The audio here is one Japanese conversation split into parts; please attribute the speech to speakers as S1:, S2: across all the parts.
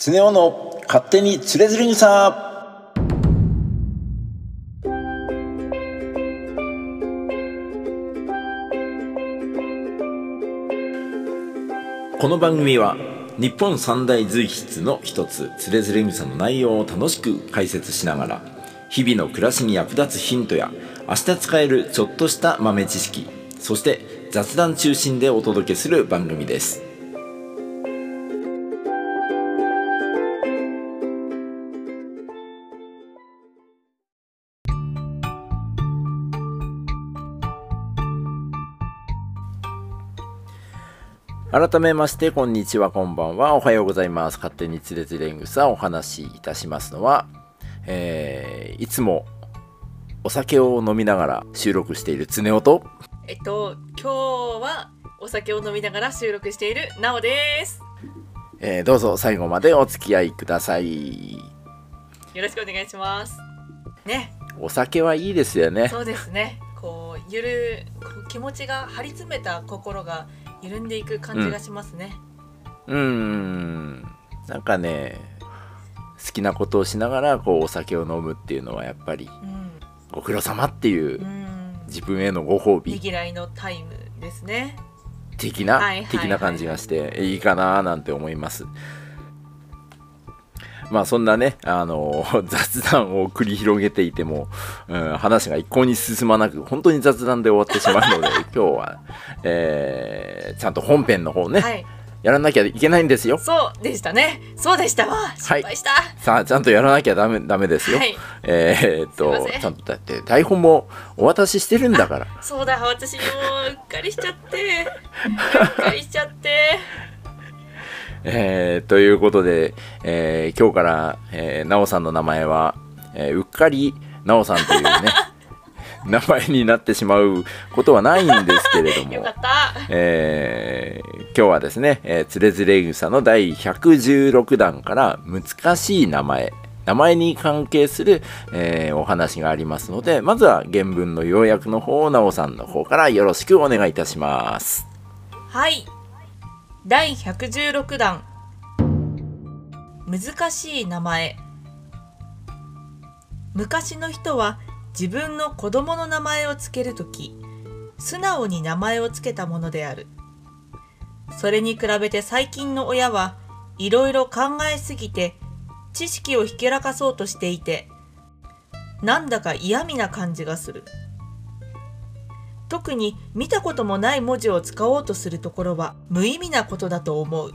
S1: 常雄の勝手につれづれ草この番組は日本三大随筆の一つつれづれ草の内容を楽しく解説しながら日々の暮らしに役立つヒントや明日使えるちょっとした豆知識そして雑談中心でお届けする番組です。改めましてこんにちはこんばんは。おはようございます。勝手につれづれ草お話しいたしますのは、えー、いつもお酒を飲みながら収録している常雄と。
S2: えっと今日はお酒を飲みながら収録しているなおです。
S1: えーどうぞ最後までお付き合いください。
S2: よろしくお願いします。ね。
S1: お酒はいいですよね。
S2: そうですね。こうゆるこう気持ちが張り詰めた心が緩んでいく感じがしますね、
S1: うーん。なんかね好きなことをしながらこうお酒を飲むっていうのはやっぱり
S2: うん。
S1: ご苦労様っていう
S2: うん。
S1: 自分へのご褒美。
S2: ねぎらいのタイムですね。
S1: 的な、
S2: はいはいはい。
S1: 的な感じがしていいかななんて思います。まあそんなね、あの 雑談を繰り広げていても、うん、話が一向に進まなく、本当に雑談で終わってしまうので、今日は、えーちゃんと本編の方ね、
S2: はい。
S1: やらなきゃいけないんですよ。
S2: そうでしたね。そうでしたわ。失敗した、
S1: さあ、ちゃんとやらなきゃダメダメですよ。
S2: はい。
S1: えーっとちゃんとだって台本もお渡ししてるんだから。
S2: そうだ私もううっかりしちゃって。うっかりしちゃって
S1: えーということで、えー今日から、えー、なおさんの名前は、えーうっかりなおさんというね 名前になってしまうことはないんですけれどもえー今日はですね、えーつれづれ草の第116弾から難しい名前名前に関係する、えーお話がありますのでまずは原文の要約の方をなおさんの方からよろしくお願いいたします。
S2: はい第116弾。難しい名前。昔の人は自分の子供の名前をつけるとき素直に名前をつけたものである。それに比べて最近の親はいろいろ考えすぎて知識をひけらかそうとしていてなんだか嫌味な感じがする。特に見たこともない文字を使おうとするところは無意味なことだと思う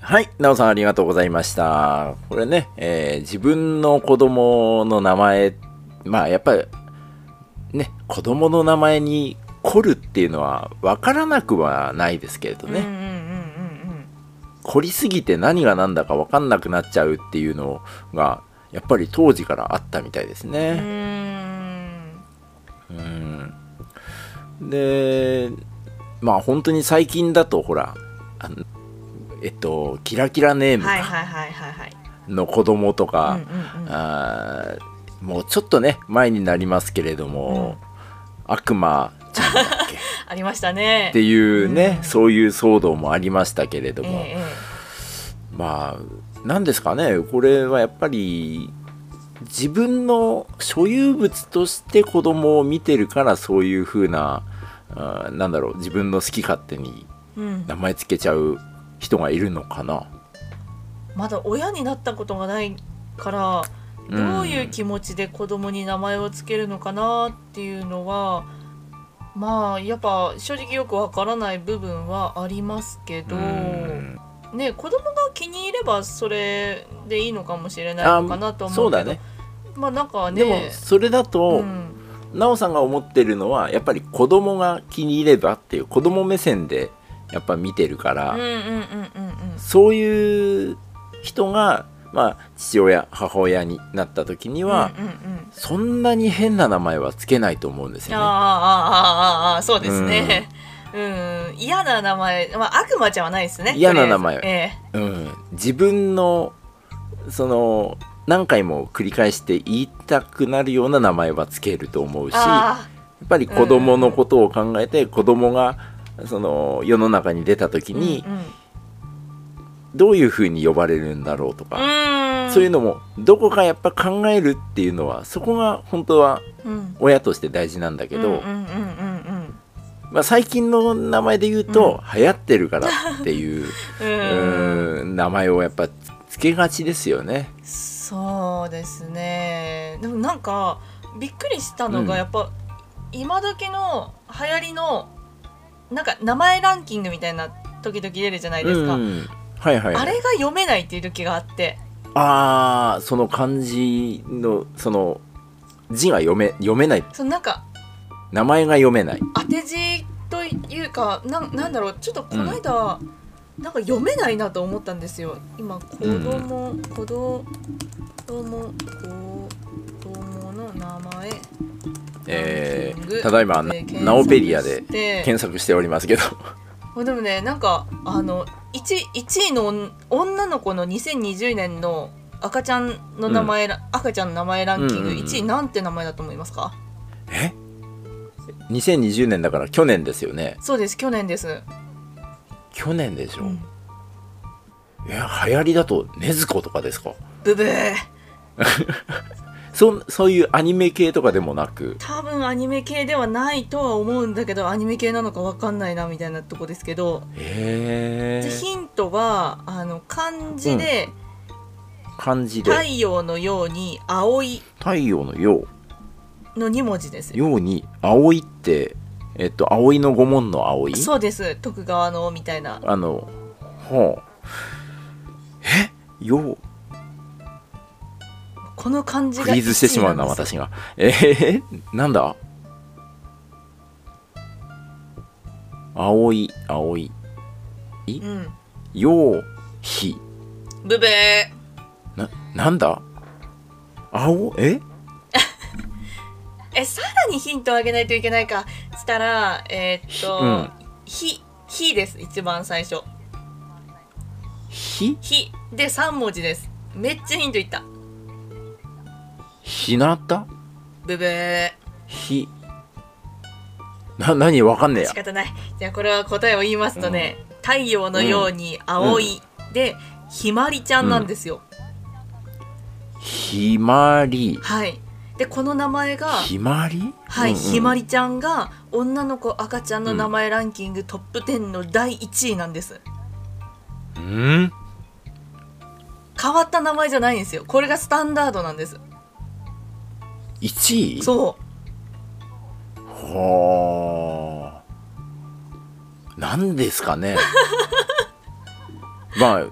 S1: はい、なおさんありがとうございました。これね、えー自分の子供の名前、まあやっぱりね、子供の名前に凝るっていうのは分からなくはないですけれどね、凝りすぎて何が何だか分かんなくなっちゃうっていうのが、やっぱり当時からあったみたいですね。うん。で、まあ本当に最近だとほら、あのえっと、キラキラネームか
S2: はいはいはいはいはい。
S1: の子供とか、
S2: うんうんうん。
S1: あーもうちょっとね前になりますけれども、悪魔ちゃんだっけ？
S2: ありましたね。
S1: っていうね、
S2: うん。
S1: そういう騒動もありましたけれども、
S2: えええ
S1: まあ何ですかねこれはやっぱり自分の所有物として子供を見てるからそういう風なあーなんだろう自分の好き勝手に名前つけちゃう人がいるのかな。
S2: まだ親になったことがないから
S1: うん
S2: どういう気持ちで子供に名前をつけるのかなっていうのはまあやっぱ正直よくわからない部分はありますけど、
S1: うん
S2: ね子供が気に入ればそれでいいのかもしれないのかなと思う
S1: そうだね。
S2: まあなんかね。
S1: でもそれだと、
S2: 奈、
S1: う、緒、さんが思ってるのはやっぱり子供が気に入ればっていう子供目線でやっぱ見てるからそういう人が、まあ、父親母親になった時には、
S2: うんうん、
S1: そんなに変な名前はつけないと思うんですよね。
S2: ああそうですね、うん。嫌な名前、まあ悪魔ちゃんはないですね。
S1: 嫌な名前。
S2: えず。
S1: うん、自分のその何回も繰り返して言いたくなるような名前はつけると思うしや
S2: あ
S1: っぱり子供のことを考えて子供がその世の中に出た時
S2: あ、
S1: に、
S2: うんうん。
S1: どういう風に呼ばれるんだろうと
S2: う
S1: か、そういうのもどこかやっぱ考えるっていうのはそこが本当は
S2: うん。
S1: 親として大事なんだけど、
S2: うんうんうんうん
S1: まあ、最近の名前で言うと、流行ってるからっていう
S2: うん
S1: 名前をやっぱつけがちですよね。
S2: そうですね。でもなんかびっくりしたのが
S1: うん。
S2: やっぱ、今時の流行りのなんか名前ランキングみたいな時々出るじゃないですか、
S1: うん。はいはい、はい、
S2: あれが読めないっていう時があって。
S1: あーその漢字のその字が読め読めない。
S2: そのなんか
S1: 名前が読めない。
S2: 当て字というかなんなんだろうちょっとこの間、なんか読めないなと思ったんですよ。今子供、子供子供子供の名前。
S1: えー、ただいまな
S2: で検索
S1: ナオペディアで検索しておりますけど。
S2: でもねなんかあの 1, 1位の女の子の2020年の赤ちゃんの名前ら、赤ちゃんの名前ランキング
S1: うんうんうん。
S2: 1位なんて名前だと思いますか？
S1: え？2020年だから去年ですよね。
S2: そうです去年です、
S1: 去年でしょ、
S2: うん、
S1: いや流行りだと禰豆子とかですか？
S2: ブブー。
S1: そそういうアニメ系とかでもなく？
S2: 多分アニメ系ではないとは思うんだけどアニメ系なのかわかんないなみたいなとこですけど、
S1: へえ
S2: でヒントはあの漢字で
S1: 漢字で。
S2: 太陽のように青い。
S1: 太陽のよ
S2: の2文字ですよ。
S1: ように葵ってえっと葵の御門の葵？
S2: そうです。徳川のみたいな。
S1: あのはあえ？よう。
S2: この漢字が
S1: フリーズしてしまうな
S2: 1
S1: 私が。えー、なんだ？葵葵。
S2: うん。
S1: ようひ。
S2: ブブー。
S1: ななんだ？青？え？
S2: えさらにヒントをあげないといけないか。したらえーっと、
S1: うん。
S2: ひひです一番最初。
S1: ひ
S2: ひで3文字です。めっちゃヒントいった。
S1: ひなた？
S2: ブブー。
S1: ひな何？わかんねえや。
S2: 仕方ない。じゃあこれは答えを言いますとね、太陽のように青い、でひまりちゃんなんですよ、
S1: ひまり。
S2: はいでこの名前が
S1: ひまり？
S2: はい、
S1: うんうん。
S2: ひまりちゃんが女の子赤ちゃんの名前ランキングトップ10の第1位なんです。
S1: うん？
S2: 変わった名前じゃないんですよ。これがスタンダードなんです。
S1: 1位？
S2: そう。
S1: はあ。なんですかね。まあ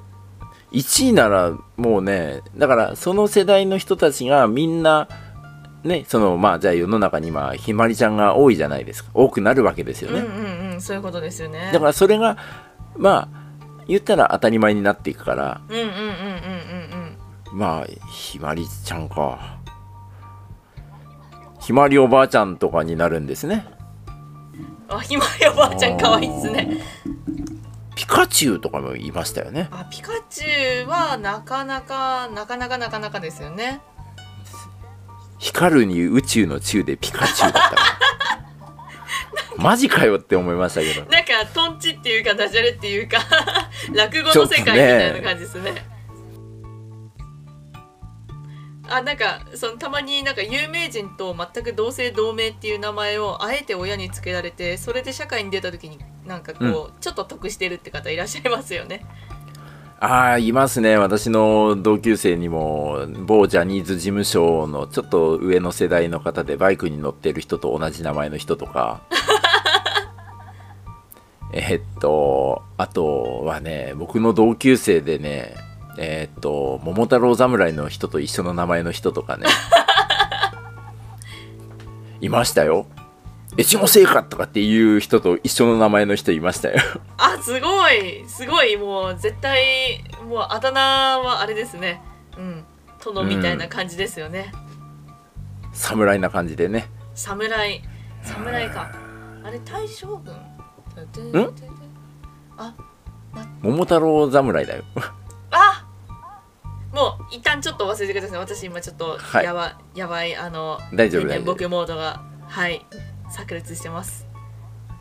S1: 1位ならもうねだからその世代の人たちがみんなねそのまあじゃあ世の中に今ひまりちゃんが多いじゃないですか。多くなるわけですよね、
S2: うんうんうんそういうことですよね。
S1: だからそれがまあ言ったら当たり前になっていくから
S2: うんうんうんうんうん
S1: まあひまりちゃんか。ひまりおばあちゃんとかになるんですね。
S2: うんあひまりおばあちゃん可愛いですね。
S1: ピカチュウとかもいましたよね。
S2: あピカチュウはなかなかなかなかなかなかですよね
S1: 光るに宇宙の宙でピカチュウだったから マジかよって思いましたけど。
S2: なんかトンチっていうかダジャレっていうか 落語の世界みたいな感じですね。あなんかそのたまになんか有名人と全く同姓同名っていう名前をあえて親につけられてそれで社会に出た時になんかこう、ちょっと得してるって方いらっしゃいますよね
S1: ああいますね。私の同級生にも某ジャニーズ事務所のちょっと上の世代の方でバイクに乗ってる人と同じ名前の人とか。えっとあとはね僕の同級生でねえっと桃太郎侍の人と一緒の名前の人とかね。いましたよ越後製菓とかっていう人と一緒の名前の人いましたよ。
S2: あすごい。すごい。もう絶対もうあだ名はあれですね。うん。殿みたいな感じですよね、
S1: 侍な感じでね。
S2: 侍侍か。あれ大将軍。
S1: ん？桃太郎侍だよ。
S2: あもう一旦ちょっと忘れてください私今ちょっと
S1: はい。
S2: やば,、やばいあの
S1: 大丈夫大丈夫。
S2: 天然ボケモードが。はい炸裂してます。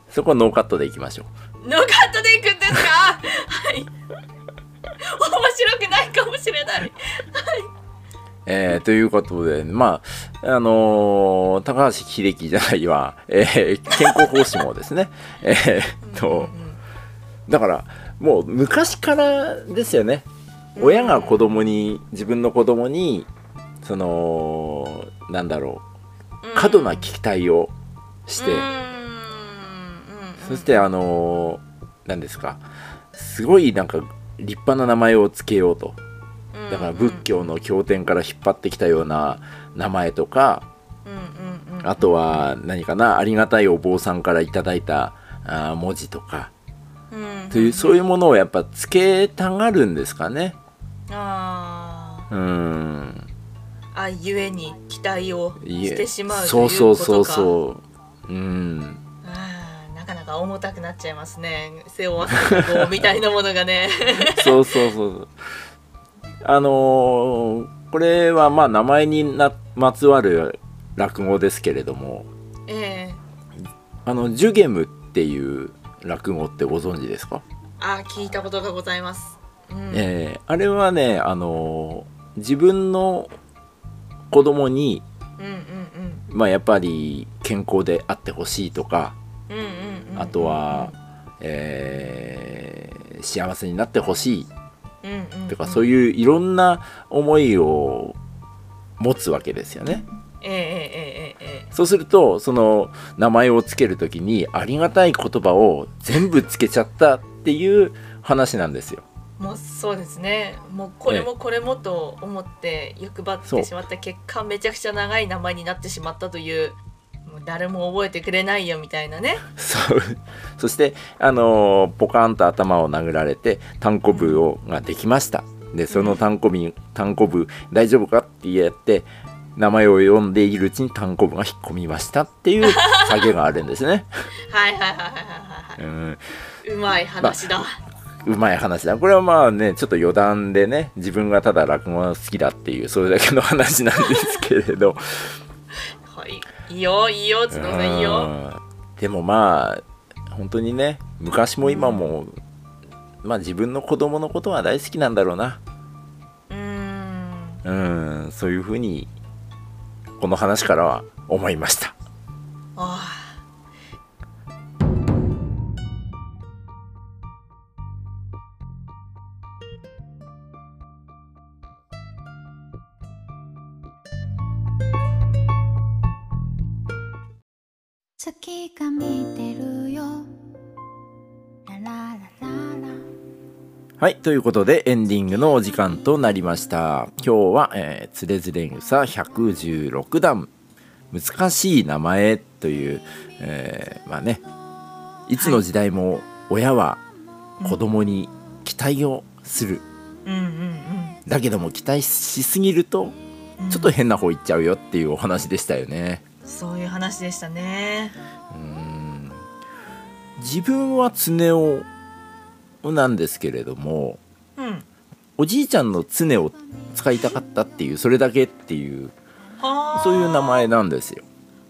S1: そこはノーカットでいきましょう。
S2: ノーカットでいくんですか？はい。面白くないかもしれない。はい。
S1: えー、ということで、まあ、あのー、高橋英樹じゃないわ、えー、健康方針もですね、えっ、と、だから、もう昔からですよね、親が子供に、自分の子供に、その、なんだろう、過度な期待をして、そしてあのー何ですか、すごいなんか立派な名前を付けようと。だから仏教の経典から引っ張ってきたような名前とか、あとは何かな、ありがたいお坊さんからいただいたあー文字とか、
S2: うん
S1: という、そういうものをやっぱつけたがるんですかね。
S2: あ
S1: うーん。
S2: ーあゆえに期待をしてしまうと
S1: そ
S2: いうう
S1: そうそうそう。うん。
S2: あーなかなか重たくなっちゃいますね。背負わせた棒みたいなものがね。
S1: そうそうそう。あのーこれはまあ名前になまつわる落語ですけれども、
S2: ええ。
S1: あの、ジュゲムっていう落語ってご存知ですか、
S2: あ聞いたことがございます、うん。
S1: えーあれはね、あのー自分の子供に、
S2: うんうん
S1: まあやっぱり健康であってほしいとか、あとは、えー幸せになってほしいとか、そういういろんな思いを持つわけですよね。そうすると、その名前をつけるときにありがたい言葉を全部つけちゃったっていう話なんですよ。
S2: えもうそうですねもうこれもこれもと思って欲張ってしまった結果めちゃくちゃ長い名前になってしまったというもう誰も覚えてくれないよみたいなね
S1: そう。そして、あのーポカーンと頭を殴られて、単行部をができました。で、その単行部、単行部大丈夫かって言って、名前を読んでいるうちに単行部が引っ込みましたっていう 下げがあるんですね。
S2: はいはいはいはいはいはい
S1: うん。
S2: うまい話だ、
S1: うまい話だ。これはまあね、ちょっと余談でね、自分がただ落語が好きだっていう、それだけの話なんですけれど。
S2: はいいいよいいよ角さんいいよ
S1: うんでもまあ、本当にね、昔も今も、まあ自分の子供のことは大好きなんだろうな。
S2: うーん
S1: うん、そういうふうに、この話からは思いました。はい、ということでエンディングのお時間となりました。今日は、えー、つれづれ草116段、難しい名前という、えーまあね、いつの時代も親は子供に期待をする。
S2: うんうんうん
S1: だけども期待しすぎると、
S2: うん
S1: ちょっと変な方行っちゃうよっていうお話でしたよね。
S2: そういう話でしたね
S1: うん自分は常雄なんですけれども、
S2: うん。
S1: おじいちゃんの常を使いたかったっていうそれだけっていう
S2: はあ。
S1: そういう名前なんですよ。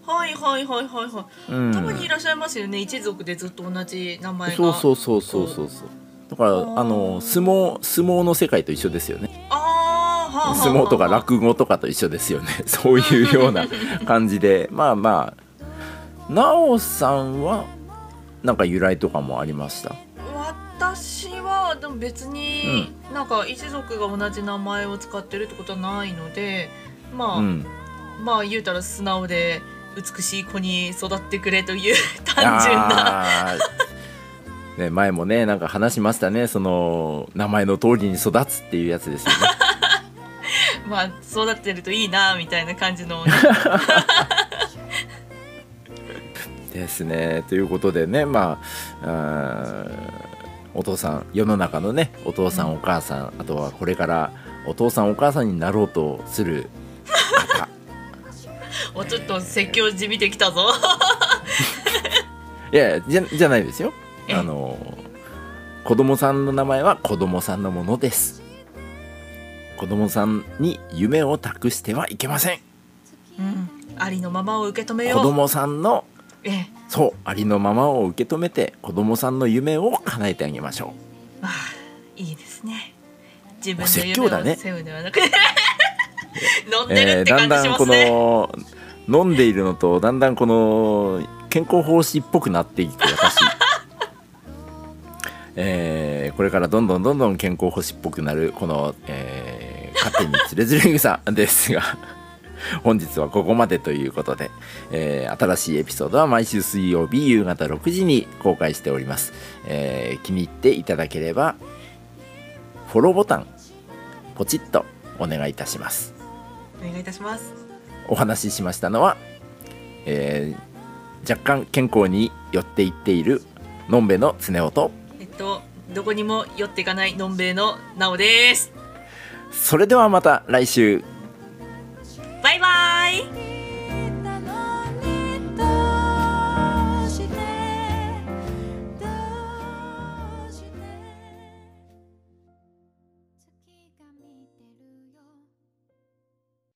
S2: はいはいはいはいはい
S1: うん、
S2: たまにいらっしゃいますよね。一族でずっと同じ名前が。
S1: そうそうそうそうそうそう。だから
S2: ー。
S1: あの相撲相撲の世界と一緒ですよね。
S2: ああ
S1: 相撲とか落語とかと一緒ですよね。そういうような感じで。まあまあ。なおさんはなんか由来とかもありました？
S2: 私はでも別に、なんか一族が同じ名前を使ってるってことはないのでまあ、
S1: うん。
S2: まあ言うたら素直で美しい子に育ってくれという 単純な。
S1: ね、前もねなんか話しましたね。その名前の通りに育つっていうやつですよね。
S2: まあ育ってるといいなみたいな感じのね、
S1: ですね。ということでねまああーお父さん世の中のねお父さんお母さんあとはこれからお父さんお母さんになろうとする方
S2: おちょっと説教じみてきたぞ。
S1: いやいやじゃじゃないですよ。
S2: え？
S1: あの子供さんの名前は子供さんのものです。子供さんに夢を託してはいけません。
S2: うん。ありのままを受け止めよう。
S1: 子供さんの
S2: ええ。
S1: そうありのままを受け止めて子供さんの夢を叶えてあげましょ
S2: ああいいですね。自分の
S1: 説
S2: 夢
S1: 教だね。
S2: を背負うではなく。て 飲んでる
S1: えー
S2: って感じ
S1: だんだんこの飲んでいるのとだんだんこの健康奉仕っぽくなっていく私、えーこれからどんどんどんどん健康奉仕っぽくなるこの、えー、勝手につれづれ草ですが 本日はここまでということで、えー新しいエピソードは毎週水曜日夕方6時に公開しております、えー気に入っていただければフォローボタンポチッとお願いいたします。
S2: お願いいたします。
S1: お話ししましたのは、えー若干健康に寄っていっているのんべの常雄と。
S2: えっとどこにも寄っていかないのんべえのなおです。
S1: それではまた来週